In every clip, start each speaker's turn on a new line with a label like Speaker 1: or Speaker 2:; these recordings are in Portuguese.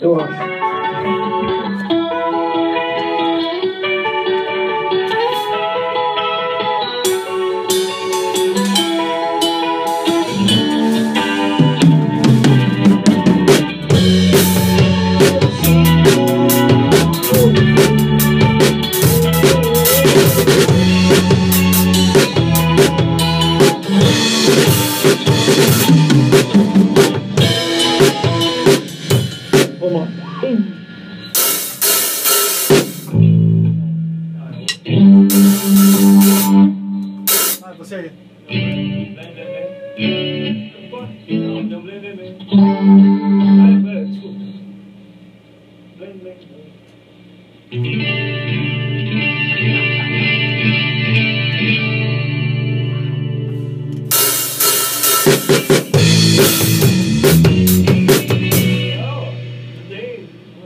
Speaker 1: 都好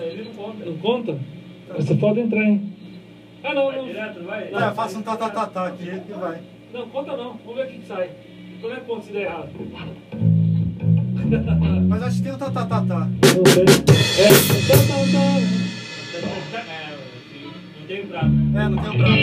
Speaker 1: Ele não conta.
Speaker 2: Não conta? Você pode entrar, hein?
Speaker 1: Ah, não, não. Direto, vai.
Speaker 3: Ah, eu faço um tá, tá, tá, tá aqui e vai.
Speaker 1: Não, conta não. Vamos ver o que, sai. Como é que conta se der errado?
Speaker 3: Mas acho que tem um tá, tá, tá.
Speaker 2: Não sei. É, tá, tá, tá.
Speaker 1: É, não tem prato. né?
Speaker 3: É, não tem um prato.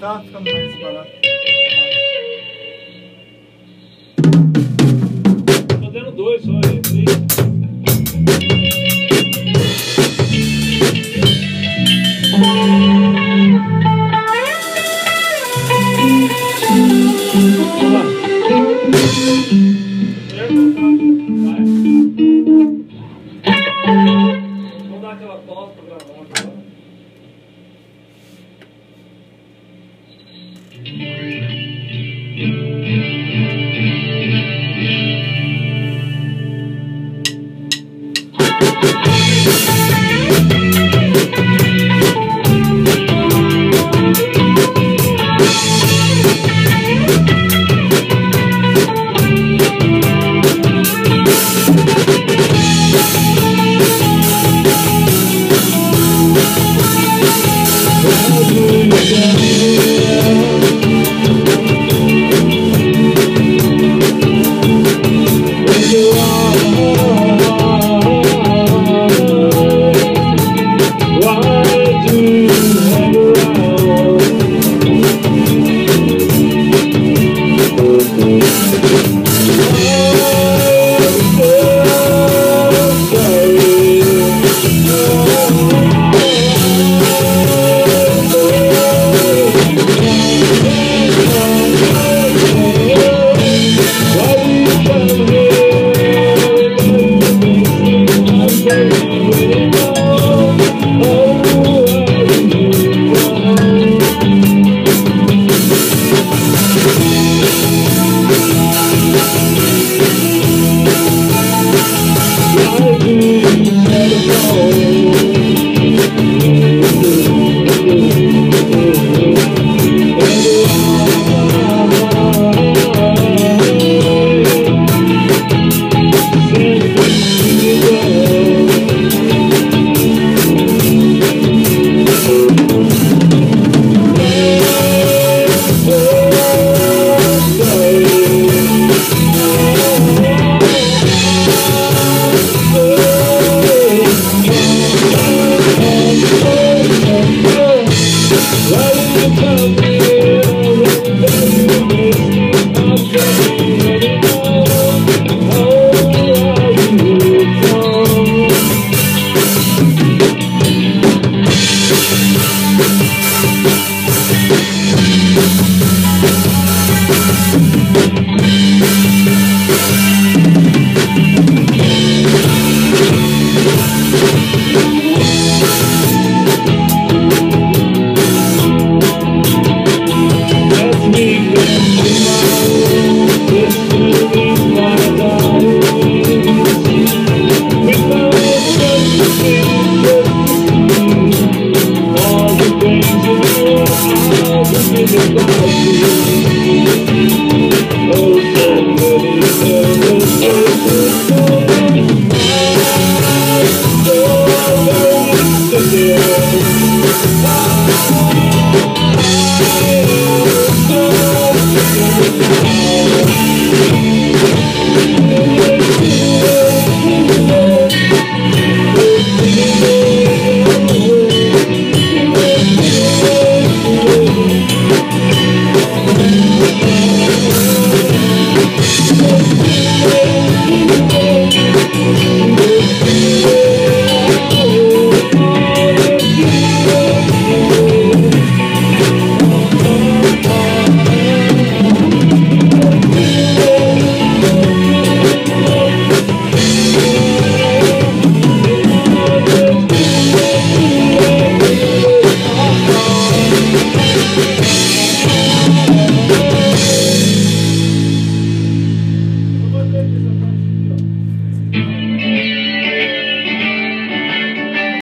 Speaker 2: Tá,
Speaker 3: fica mais barato.
Speaker 2: Tô dando dois só aí, três. Vamos lá.
Speaker 1: Vai.